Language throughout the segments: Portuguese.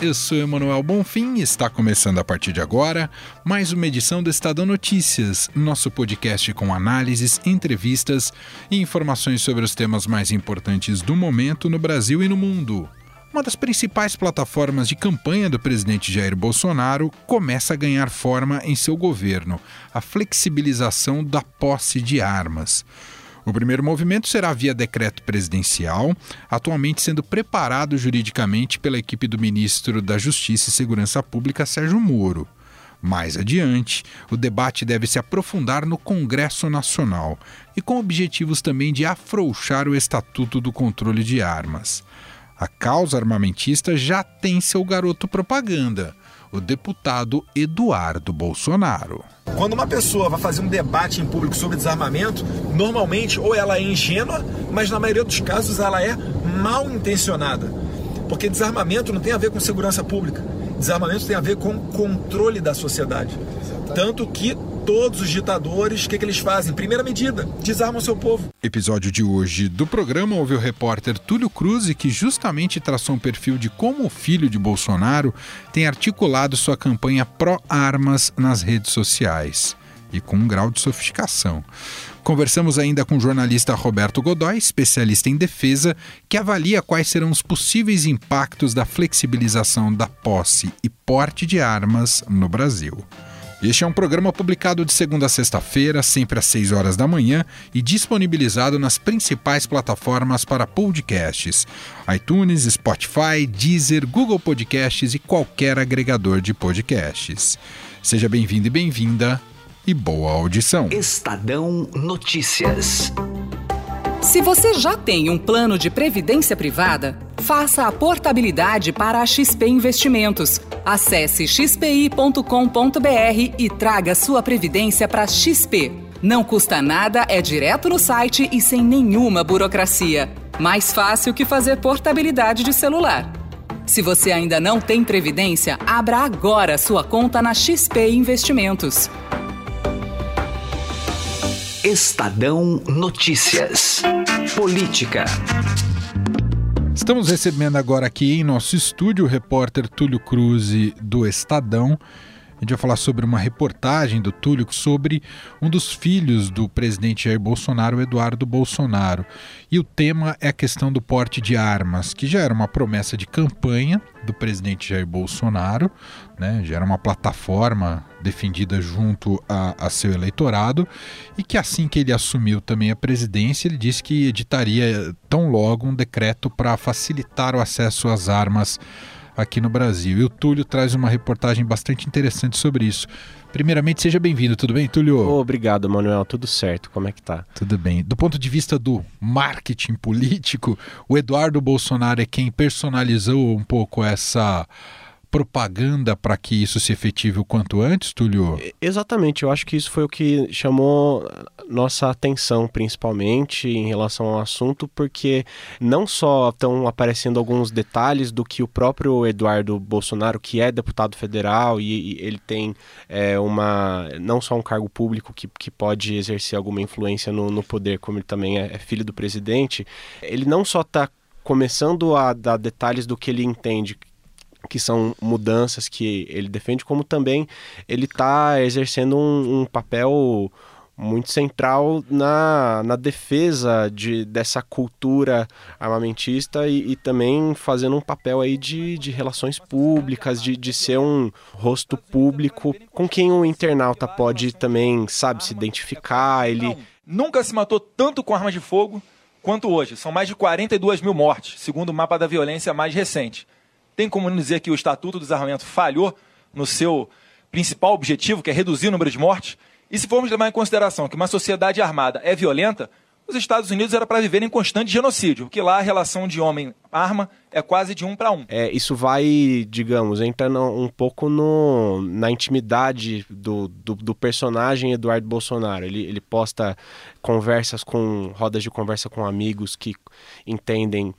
eu sou Emanuel Bonfim e está começando a partir de agora mais uma edição do Estadão Notícias, nosso podcast com análises, entrevistas e informações sobre os temas mais importantes do momento no Brasil e no mundo. Uma das principais plataformas de campanha do presidente Jair Bolsonaro começa a ganhar forma em seu governo: a flexibilização da posse de armas. O primeiro movimento será via decreto presidencial, atualmente sendo preparado juridicamente pela equipe do ministro da Justiça e Segurança Pública, Sérgio Moro. Mais adiante, o debate deve se aprofundar no Congresso Nacional e com objetivos também de afrouxar o Estatuto do Controle de Armas. A causa armamentista já tem seu garoto propaganda o deputado Eduardo Bolsonaro. Quando uma pessoa vai fazer um debate em público sobre desarmamento, normalmente ou ela é ingênua, mas na maioria dos casos ela é mal intencionada. Porque desarmamento não tem a ver com segurança pública. Desarmamento tem a ver com controle da sociedade. Tanto que todos os ditadores, o que, que eles fazem? Primeira medida, desarmam seu povo. Episódio de hoje do programa houve o repórter Túlio Cruz, que justamente traçou um perfil de como o filho de Bolsonaro tem articulado sua campanha pró-armas nas redes sociais e com um grau de sofisticação. Conversamos ainda com o jornalista Roberto Godoy, especialista em defesa, que avalia quais serão os possíveis impactos da flexibilização da posse e porte de armas no Brasil. Este é um programa publicado de segunda a sexta-feira, sempre às 6 horas da manhã e disponibilizado nas principais plataformas para podcasts: iTunes, Spotify, Deezer, Google Podcasts e qualquer agregador de podcasts. Seja bem-vindo e bem-vinda e boa audição. Estadão Notícias. Se você já tem um plano de previdência privada, faça a portabilidade para a XP Investimentos. Acesse xpi.com.br e traga sua previdência para XP. Não custa nada, é direto no site e sem nenhuma burocracia. Mais fácil que fazer portabilidade de celular. Se você ainda não tem previdência, abra agora sua conta na XP Investimentos. Estadão Notícias. Política. Estamos recebendo agora aqui em nosso estúdio o repórter Túlio Cruz do Estadão. A gente vai falar sobre uma reportagem do Túlio sobre um dos filhos do presidente Jair Bolsonaro, Eduardo Bolsonaro. E o tema é a questão do porte de armas, que já era uma promessa de campanha do presidente Jair Bolsonaro, né? já era uma plataforma defendida junto a, a seu eleitorado, e que assim que ele assumiu também a presidência, ele disse que editaria tão logo um decreto para facilitar o acesso às armas aqui no Brasil. E o Túlio traz uma reportagem bastante interessante sobre isso. Primeiramente, seja bem-vindo, tudo bem, Túlio? Obrigado, Manuel, tudo certo, como é que tá? Tudo bem. Do ponto de vista do marketing político, o Eduardo Bolsonaro é quem personalizou um pouco essa propaganda para que isso se efetive o quanto antes, Túlio? Exatamente, eu acho que isso foi o que chamou nossa atenção, principalmente em relação ao assunto, porque não só estão aparecendo alguns detalhes do que o próprio Eduardo Bolsonaro, que é deputado federal e, e ele tem é, uma não só um cargo público que, que pode exercer alguma influência no, no poder, como ele também é, é filho do presidente, ele não só está começando a dar detalhes do que ele entende que são mudanças que ele defende, como também ele está exercendo um, um, papel muito central na, na defesa de, dessa cultura armamentista e, e também fazendo um papel aí de, de relações públicas, de, de ser um rosto público com quem o internauta pode também, sabe, se identificar. Ele nunca se matou tanto com arma de fogo quanto hoje. São mais de 42 mil mortes, segundo o mapa da violência mais recente. Tem como dizer que o Estatuto do Desarmamento falhou no seu principal objetivo, que é reduzir o número de mortes? E se formos levar em consideração que uma sociedade armada é violenta, os Estados Unidos era para viver em constante genocídio, porque lá a relação de homem-arma é quase de um para um. É, isso vai, digamos, entra um pouco no, na intimidade do, do, do, personagem Eduardo Bolsonaro. Ele, ele posta conversas com rodas de conversa com amigos que entendem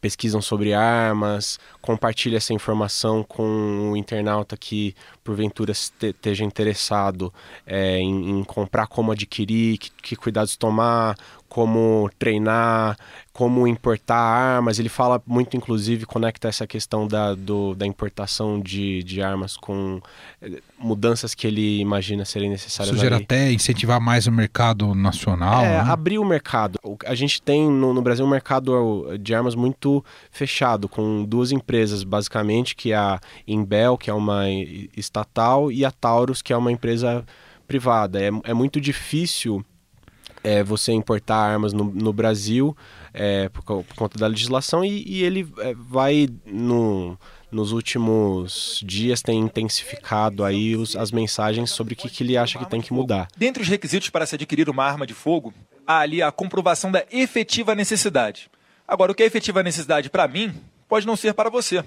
pesquisam sobre armas, compartilha essa informação com o internauta que porventura esteja interessado é, em, em, comprar como adquirir, que, que cuidados tomar, como treinar, como importar armas. Ele fala muito, inclusive, conecta essa questão da, do, da importação de, de armas com mudanças que ele imagina serem necessárias. Sugere até incentivar mais o mercado nacional. É, né? abrir o mercado. A gente tem no, no, Brasil um mercado de armas muito fechado, com duas empresas, basicamente, que é a Imbel, que é uma estatal, e a Taurus, que é uma empresa privada. É, é muito difícil é, você importar armas no, no Brasil é, por, por, conta da legislação e, e ele é, vai no, nos últimos dias tem intensificado aí os, as mensagens sobre o que, que ele acha que tem que mudar. Dentre os requisitos para se adquirir uma arma de fogo, há ali a comprovação da efetiva necessidade. Agora, o que é efetiva necessidade para mim pode não ser para você.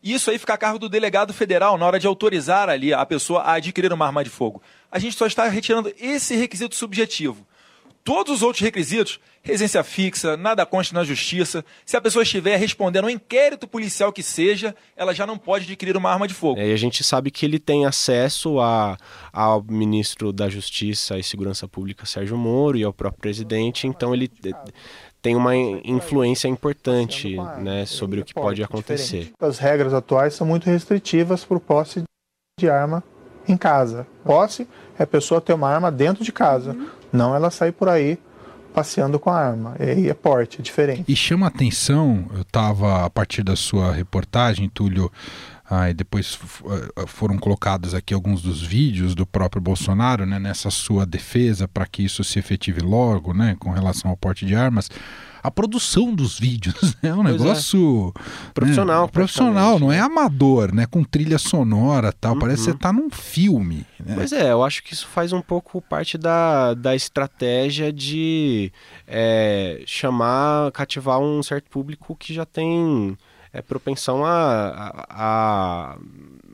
Isso aí fica a cargo do delegado federal na hora de autorizar ali a pessoa a adquirir uma arma de fogo. A gente só está retirando esse requisito subjetivo. Todos os outros requisitos, residência fixa, nada consta na justiça, se a pessoa estiver respondendo um inquérito policial que seja, ela já não pode adquirir uma arma de fogo. É, e a gente sabe que ele tem acesso a, ao ministro da Justiça e Segurança Pública, Sérgio Moro, e ao próprio presidente, então ele tem uma influência importante né, sobre o que pode acontecer. As regras atuais são muito restritivas para o posse de arma em casa. Posse é a pessoa ter uma arma dentro de casa. Uhum. Não ela sair por aí passeando com a arma. E aí é porte, é diferente. E chama atenção, eu estava a partir da sua reportagem, Túlio, ah, e depois ah, foram colocados aqui alguns dos vídeos do próprio Bolsonaro, né, nessa sua defesa para que isso se efetive logo, né, com relação ao porte de armas a produção dos vídeos. É um pois é. negócio é. profissional, né? profissional, não é amador, né? Com trilha sonora, tal. Uhum. Parece que você está num filme. Né? Pois é, eu acho que isso faz um pouco parte da, da estratégia de é, chamar, cativar um certo público que já tem é, propensão a, a,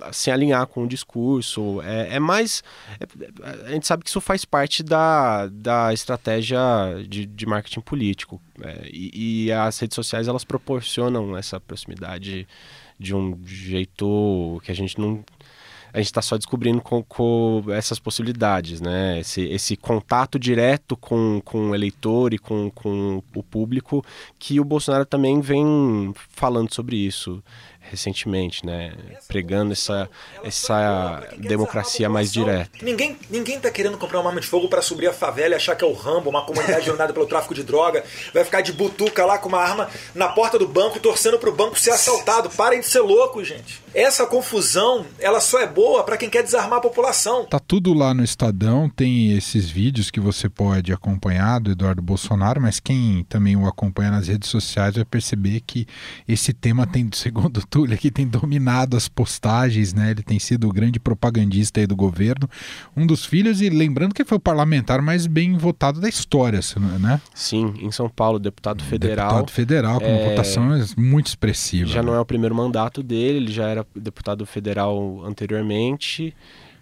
a se alinhar com o discurso. É, é mais. É, a gente sabe que isso faz parte da, da estratégia de, de marketing político. É, e, e, as redes sociais elas proporcionam essa proximidade de um jeito que a gente não a gente está só descobrindo com, com, essas possibilidades, né? Esse, esse contato direto com, com o eleitor e com, com o público, que o Bolsonaro também vem falando sobre isso recentemente, né? Pregando essa, essa democracia mais direta. Ninguém ninguém está querendo comprar uma arma de fogo para subir a favela e achar que é o Rambo, uma comunidade jornada pelo tráfico de droga, vai ficar de butuca lá com uma arma na porta do banco, torcendo para o banco ser assaltado. Parem de ser loucos, gente. Essa confusão, ela só é boa para quem quer desarmar a população. Tá tudo lá no Estadão, tem esses vídeos que você pode acompanhar do Eduardo Bolsonaro, mas quem também o acompanha nas redes sociais vai perceber que esse tema tem, segundo Túlio, que tem dominado as postagens, né? Ele tem sido o grande propagandista aí do governo, um dos filhos e lembrando que foi o parlamentar mais bem votado da história, né? Sim, em São Paulo, deputado federal. Deputado federal com é... votação muito expressiva. Já né? não é o primeiro mandato dele, ele já era deputado federal anteriormente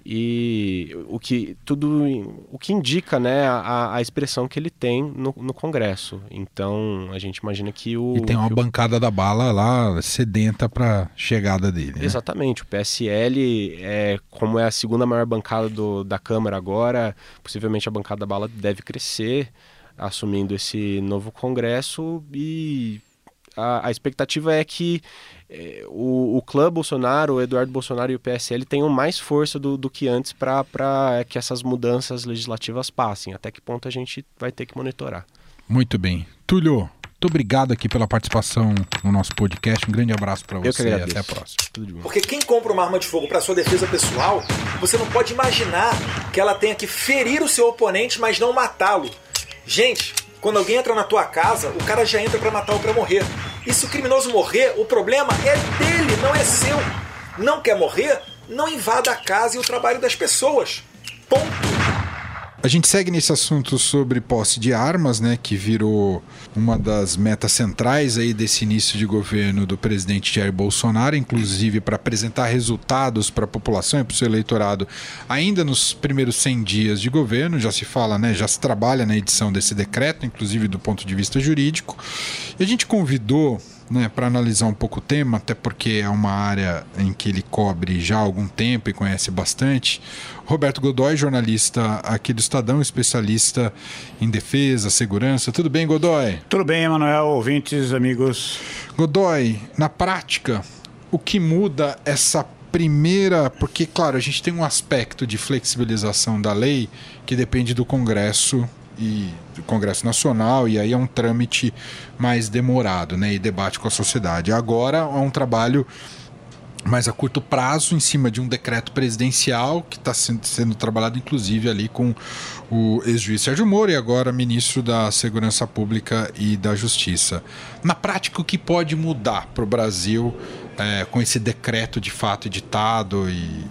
e o que tudo o que indica né a, a expressão que ele tem no, no Congresso então a gente imagina que o e tem uma o... bancada da bala lá sedenta para chegada dele né? exatamente o PSL é como é a segunda maior bancada do, da Câmara agora possivelmente a bancada da bala deve crescer assumindo esse novo Congresso e a, a expectativa é que é, o, o clã Bolsonaro, o Eduardo Bolsonaro e o PSL tenham mais força do, do que antes para que essas mudanças legislativas passem. Até que ponto a gente vai ter que monitorar. Muito bem. Túlio, muito obrigado aqui pela participação no nosso podcast. Um grande abraço para você e até a próxima. Porque quem compra uma arma de fogo para sua defesa pessoal, você não pode imaginar que ela tenha que ferir o seu oponente, mas não matá-lo. Gente, quando alguém entra na tua casa, o cara já entra para matar ou para morrer. E se o criminoso morrer, o problema é dele, não é seu. Não quer morrer? Não invada a casa e o trabalho das pessoas. Ponto. A gente segue nesse assunto sobre posse de armas, né, que virou uma das metas centrais aí desse início de governo do presidente Jair Bolsonaro, inclusive para apresentar resultados para a população e para o seu eleitorado ainda nos primeiros 100 dias de governo. Já se fala, né, já se trabalha na edição desse decreto, inclusive do ponto de vista jurídico. E a gente convidou né, para analisar um pouco o tema, até porque é uma área em que ele cobre já há algum tempo e conhece bastante. Roberto Godoy, jornalista aqui do Estadão, especialista em defesa, segurança. Tudo bem, Godoy? Tudo bem, Emanuel, ouvintes, amigos. Godoy, na prática, o que muda essa primeira, porque claro, a gente tem um aspecto de flexibilização da lei que depende do Congresso e do Congresso Nacional e aí é um trâmite mais demorado, né, e debate com a sociedade. Agora é um trabalho mais a curto prazo em cima de um decreto presidencial que está sendo, sendo, trabalhado inclusive ali com o ex-juiz Sérgio Moro e agora ministro da Segurança Pública e da Justiça. Na prática, o que pode mudar para o Brasil é, com esse decreto de fato editado e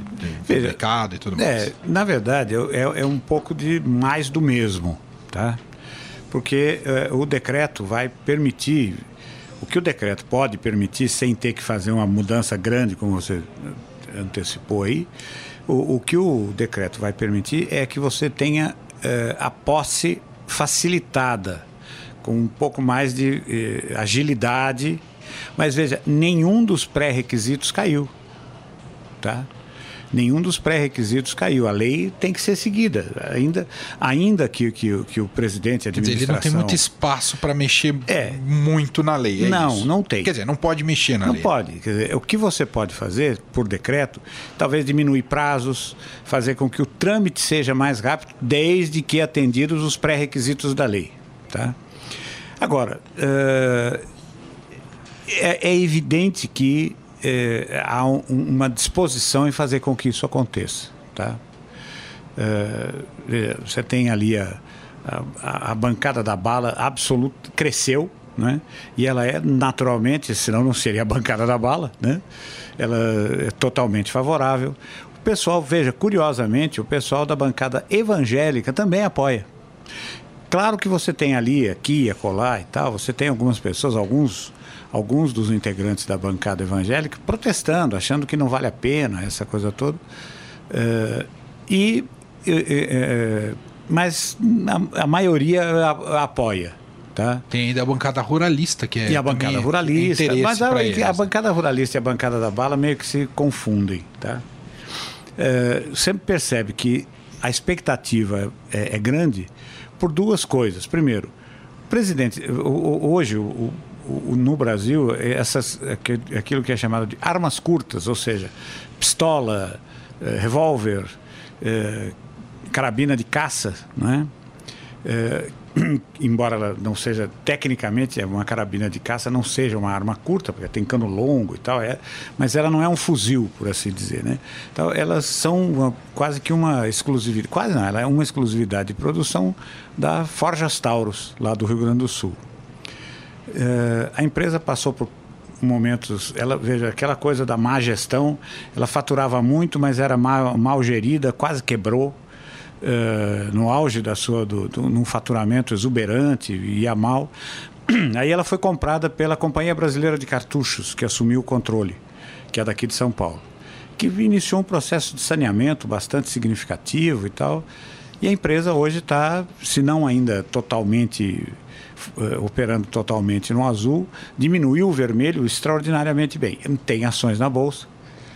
publicado e tudo mais? É, na verdade, é, é um pouco de mais do mesmo tá? Porque uh, o decreto vai permitir, o que o decreto pode permitir, sem ter que fazer uma mudança grande, como você antecipou aí, o, o que o decreto vai permitir é que você tenha uh, a posse facilitada, com um pouco mais de agilidade, mas veja, nenhum dos pré-requisitos caiu, tá? Nenhum dos pré-requisitos caiu. A lei tem que ser seguida, ainda, ainda que, que, que o presidente, a administração... Ele não tem muito espaço para mexer é, muito na lei, é Não, isso? não tem. Quer dizer, não pode mexer na não lei. Não pode. Dizer, o que você pode fazer, por decreto, talvez diminuir prazos, fazer com que o trâmite seja mais rápido, desde que atendidos os pré-requisitos da lei. Tá? Agora, uh, é, é evidente que é, há um, uma disposição em fazer com que isso aconteça. Tá? É, você tem ali a, a, a, bancada da bala absoluta, cresceu, né? e ela é naturalmente, senão não seria a bancada da bala, né? ela é totalmente favorável. O pessoal, veja, curiosamente, o pessoal da bancada evangélica também apoia. Claro que você tem ali, aqui, acolá e tal, você tem algumas pessoas, alguns alguns dos integrantes da bancada evangélica protestando, achando que não vale a pena essa coisa toda. Uh, e, uh, uh, mas a, a maioria a, apoia. Tá? Tem ainda a bancada ruralista, que é. E a bancada ruralista. Mas a, a, bancada ruralista e a bancada da bala meio que se confundem. Tá? sempre percebe que a expectativa é, é, grande por duas coisas. Primeiro, presidente, hoje, o, no Brasil, essas, aquilo que é chamado de armas curtas, ou seja, pistola, eh, revólver, eh, carabina de caça, né? Eh, embora ela não seja tecnicamente é uma carabina de caça não seja uma arma curta porque tem cano longo e tal é mas ela não é um fuzil por assim dizer né então elas são uma, quase que uma exclusividade quase não ela é uma exclusividade de produção da Forjas Taurus lá do Rio Grande do Sul Uh, a empresa passou por momentos, ela veja aquela coisa da má gestão, ela faturava muito, mas era mal, mal gerida, quase quebrou. Uh, no auge da sua do, do, num faturamento exuberante ia mal. Aí ela foi comprada pela Companhia Brasileira de Cartuchos, que assumiu o controle, que é daqui de São Paulo, que iniciou um processo de saneamento bastante significativo e tal. E a empresa hoje está, se não ainda totalmente operando totalmente no azul, diminuiu o vermelho extraordinariamente bem. Tem ações na bolsa.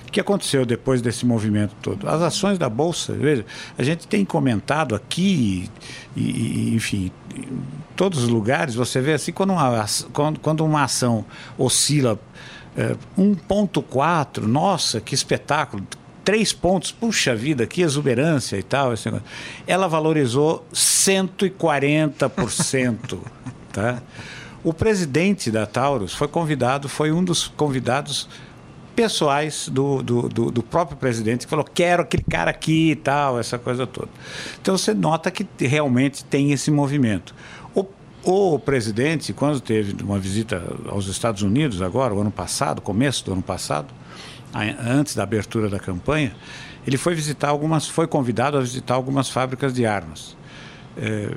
O que aconteceu depois desse movimento todo? As ações da bolsa, veja, a gente tem comentado aqui, e, e, enfim, em todos os lugares, você vê assim, quando uma, quando, quando uma ação oscila é, 1,4, nossa, que espetáculo! três pontos, puxa vida, que exuberância e tal. Ela valorizou 140%. tá? O presidente da Taurus foi convidado, foi um dos convidados pessoais do, do, do, do, próprio presidente que falou quero aquele cara aqui e tal, essa coisa toda. Então você nota que realmente tem esse movimento. O, o presidente, quando teve uma visita aos Estados Unidos agora, o ano passado, começo do ano passado, antes da abertura da campanha, ele foi visitar algumas, foi convidado a visitar algumas fábricas de armas. É,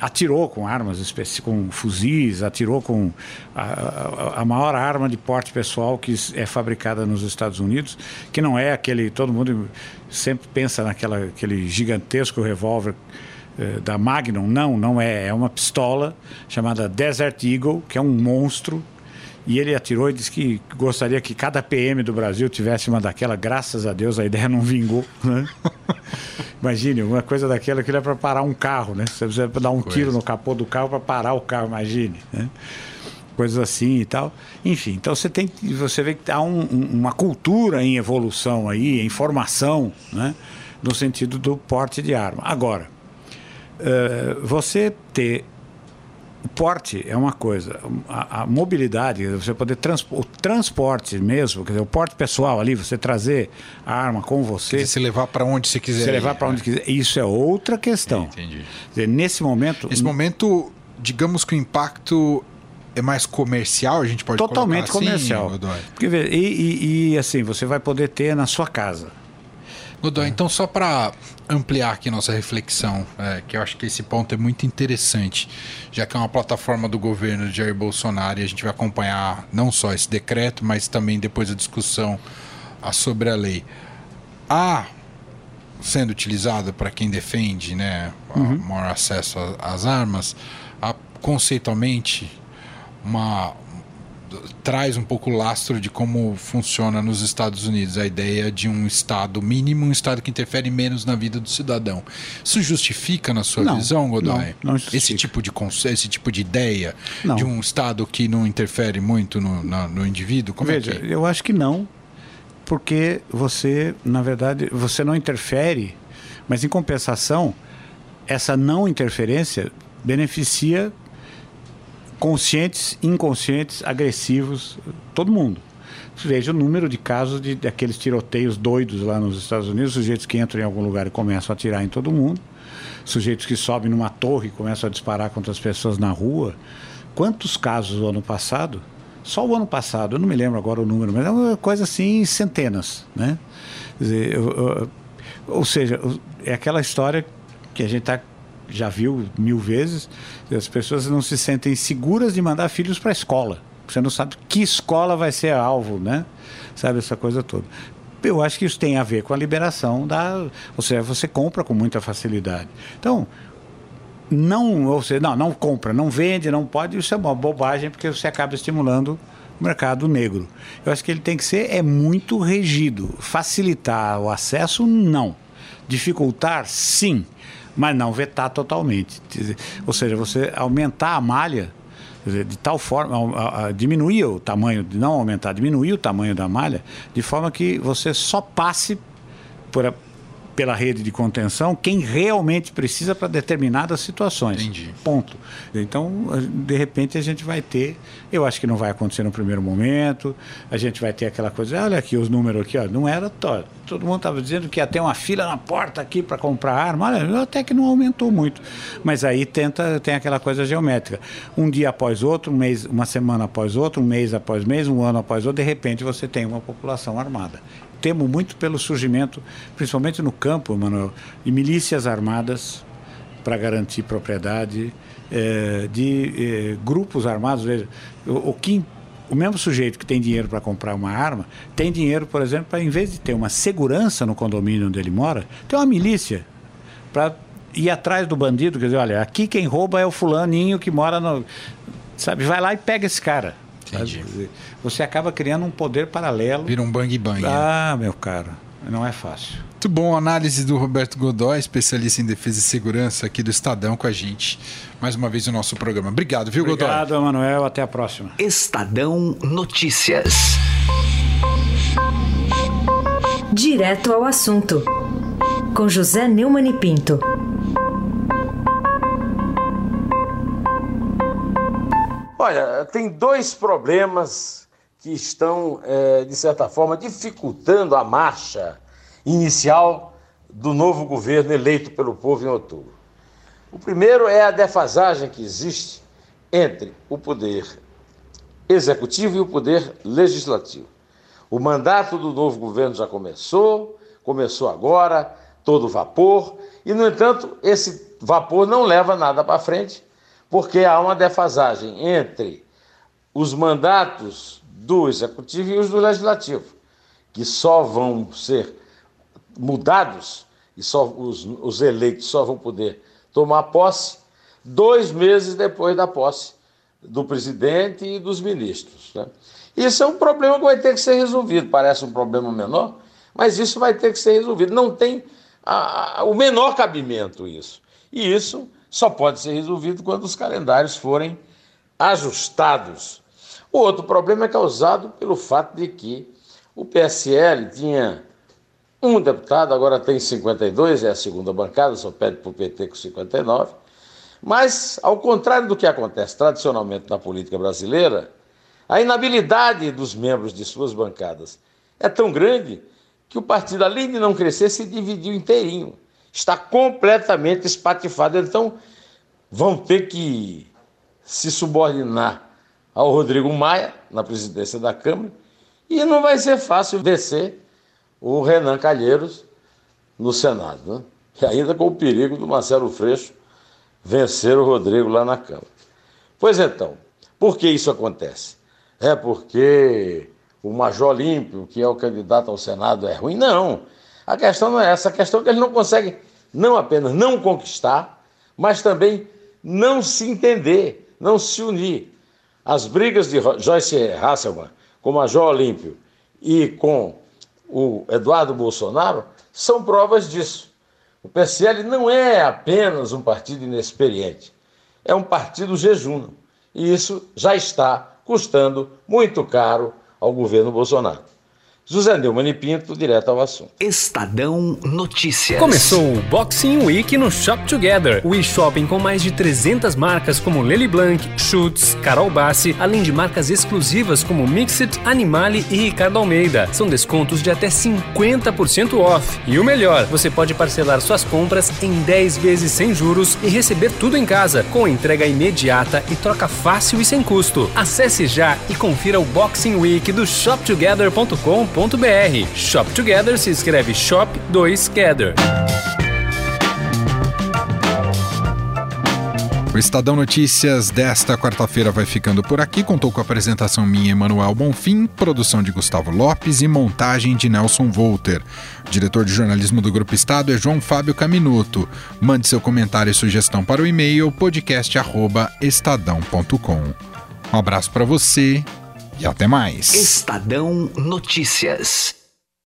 atirou com armas, com fuzis, atirou com a, a, maior arma de porte pessoal que é fabricada nos Estados Unidos, que não é aquele, todo mundo sempre pensa naquela aquele gigantesco revólver eh, da Magnum, não, não é, é uma pistola chamada Desert Eagle, que é um monstro E ele atirou e disse que gostaria que cada PM do Brasil tivesse uma daquela. Graças a Deus a ideia não vingou. Né? Imagine, uma coisa daquela que era para parar um carro, né? Você precisa dar um coisa. tiro no capô do carro para parar o carro, imagine. Né? Coisas assim e tal. Enfim, então você tem você vê que há um, uma cultura em evolução aí, em formação, né? no sentido do porte de arma. Agora, uh, você ter o porte é uma coisa, a, a mobilidade, você poder o transporte mesmo, quer dizer, o porte pessoal ali, você trazer a arma com você, se levar para onde você quiser, se levar para onde quiser, isso é outra questão. É, entendi. Dizer, nesse momento, nesse momento, digamos que o impacto é mais comercial, a gente pode totalmente assim, comercial. Porque e, e, e assim você vai poder ter na sua casa. Godoy, é. então só para ampliar aqui nossa reflexão, é, que eu acho que esse ponto é muito interessante, já que é uma plataforma do governo de Jair Bolsonaro e a gente vai acompanhar não só esse decreto, mas também depois a discussão sobre a lei. Há sendo utilizada para quem defende né, uhum. maior acesso às armas, há conceitualmente uma, traz um pouco o lastro de como funciona nos Estados Unidos a ideia de um Estado mínimo, um Estado que interfere menos na vida do cidadão. Isso justifica, na sua não, visão, Godoy, não, não esse tipo de esse tipo de ideia não. de um Estado que não interfere muito no, na, no indivíduo? Como Veja, é que... eu acho que não, porque você, na verdade, você não interfere, mas em compensação, essa não interferência beneficia conscientes, inconscientes, agressivos, todo mundo. Veja o número de casos de, daqueles tiroteios doidos lá nos Estados Unidos, sujeitos que entram em algum lugar e começam a atirar em todo mundo, sujeitos que sobem numa torre e começam a disparar contra as pessoas na rua. Quantos casos o ano passado? Só o ano passado, eu não me lembro agora o número, mas é uma coisa assim, centenas, né? Dizer, eu, eu, ou seja, é aquela história que a gente está já viu mil vezes, as pessoas não se sentem seguras de mandar filhos para a escola. Você não sabe que escola vai ser alvo, né? Sabe essa coisa toda. Eu acho que isso tem a ver com a liberação da. Ou seja, você compra com muita facilidade. Então, não, ou seja, não, não compra, não vende, não pode, isso é uma bobagem, porque você acaba estimulando o mercado negro. Eu acho que ele tem que ser é muito regido. Facilitar o acesso, não. Dificultar, sim mas não vetar totalmente. Ou seja, você aumentar a malha de tal forma, diminuir o tamanho, não aumentar, diminuir o tamanho da malha, de forma que você só passe por, pela rede de contenção quem realmente precisa para determinadas situações. Entendi. Ponto. Então, de repente, a gente vai ter. Eu acho que não vai acontecer no primeiro momento. A gente vai ter aquela coisa, olha aqui os números aqui, ó, não era todo. Todo mundo estava dizendo que ia ter uma fila na porta aqui para comprar arma. Olha, até que não aumentou muito. Mas aí tenta, tem aquela coisa geométrica. Um dia após outro, um mês, uma semana após outro, um mês após mês, um ano após outro, de repente você tem uma população armada temo muito pelo surgimento, principalmente no campo, Manuel, de milícias armadas para garantir propriedade, é, de é, grupos armados. Veja, o, o, que, o mesmo sujeito que tem dinheiro para comprar uma arma, tem dinheiro, por exemplo, para, em vez de ter uma segurança no condomínio onde ele mora, ter uma milícia para ir atrás do bandido. Quer dizer, olha, aqui quem rouba é o fulaninho que mora no. Sabe, vai lá e pega esse cara. Entendi. Você acaba criando um poder paralelo. Vira um bang bang. Né? Ah, meu caro, não é fácil. Muito bom, análise do Roberto Godoy, especialista em defesa e segurança aqui do Estadão com a gente. Mais uma vez no nosso programa. Obrigado, viu, Obrigado, Godoy? Obrigado, Manuel. Até a próxima. Estadão Notícias. Direto ao assunto. Com José Neumann e Pinto. Olha, tem dois problemas que estão, é, de certa forma, dificultando a marcha inicial do novo governo eleito pelo povo em outubro. O primeiro é a defasagem que existe entre o poder executivo e o poder legislativo. O mandato do novo governo já começou, começou agora, todo vapor, e, no entanto, esse vapor não leva nada para frente, porque há uma defasagem entre os mandatos do executivo e os do legislativo, que só vão ser mudados e só os, os eleitos só vão poder tomar posse dois meses depois da posse do presidente e dos ministros. Né? Isso é um problema que vai ter que ser resolvido. Parece um problema menor, mas isso vai ter que ser resolvido. Não tem a, a, o menor cabimento isso. E isso só pode ser resolvido quando os calendários forem ajustados. O outro problema é causado pelo fato de que o PSL tinha um deputado, agora tem 52, é a segunda bancada, só pede para o PT com 59. Mas, ao contrário do que acontece tradicionalmente na política brasileira, a inabilidade dos membros de suas bancadas é tão grande que o partido, além de não crescer, se dividiu inteirinho. Está completamente espatifado. Então, vão ter que se subordinar ao Rodrigo Maia, na presidência da Câmara, e não vai ser fácil vencer o Renan Calheiros no Senado. Né? E ainda com o perigo do Marcelo Freixo vencer o Rodrigo lá na Câmara. Pois então, por que isso acontece? É porque o Major Olímpio, que é o candidato ao Senado, é ruim? Não. A questão não é essa. A questão é que ele não consegue não apenas não conquistar, mas também não se entender, não se unir. As brigas de Joyce Hasselman com o Major Olímpio e com o Eduardo Bolsonaro são provas disso. O PSL não é apenas um partido inexperiente, é um partido jejum. E isso já está custando muito caro ao governo Bolsonaro. José Neumann e Pinto, direto ao assunto. Estadão Notícias. Começou o Boxing Week no Shop Together, o e-shopping com mais de 300 marcas como Lely Blanc, Schutz, Carol Bassi, além de marcas exclusivas como Mixit, Animale e Ricardo Almeida. São descontos de até 50% off. E o melhor, você pode parcelar suas compras em 10 vezes sem juros e receber tudo em casa, com entrega imediata e troca fácil e sem custo. Acesse já e confira o Boxing Week do shoptogether.com Shop Together se escreve Shop 2 Gather. O Estadão Notícias desta quarta-feira vai ficando por aqui. Contou com a apresentação minha, Emanuel Bonfim, produção de Gustavo Lopes e montagem de Nelson Volter. O diretor de jornalismo do Grupo Estado é João Fábio Caminuto. Mande seu comentário e sugestão para o e-mail podcast@estadão.com. Um abraço para você e até mais. Estadão Notícias.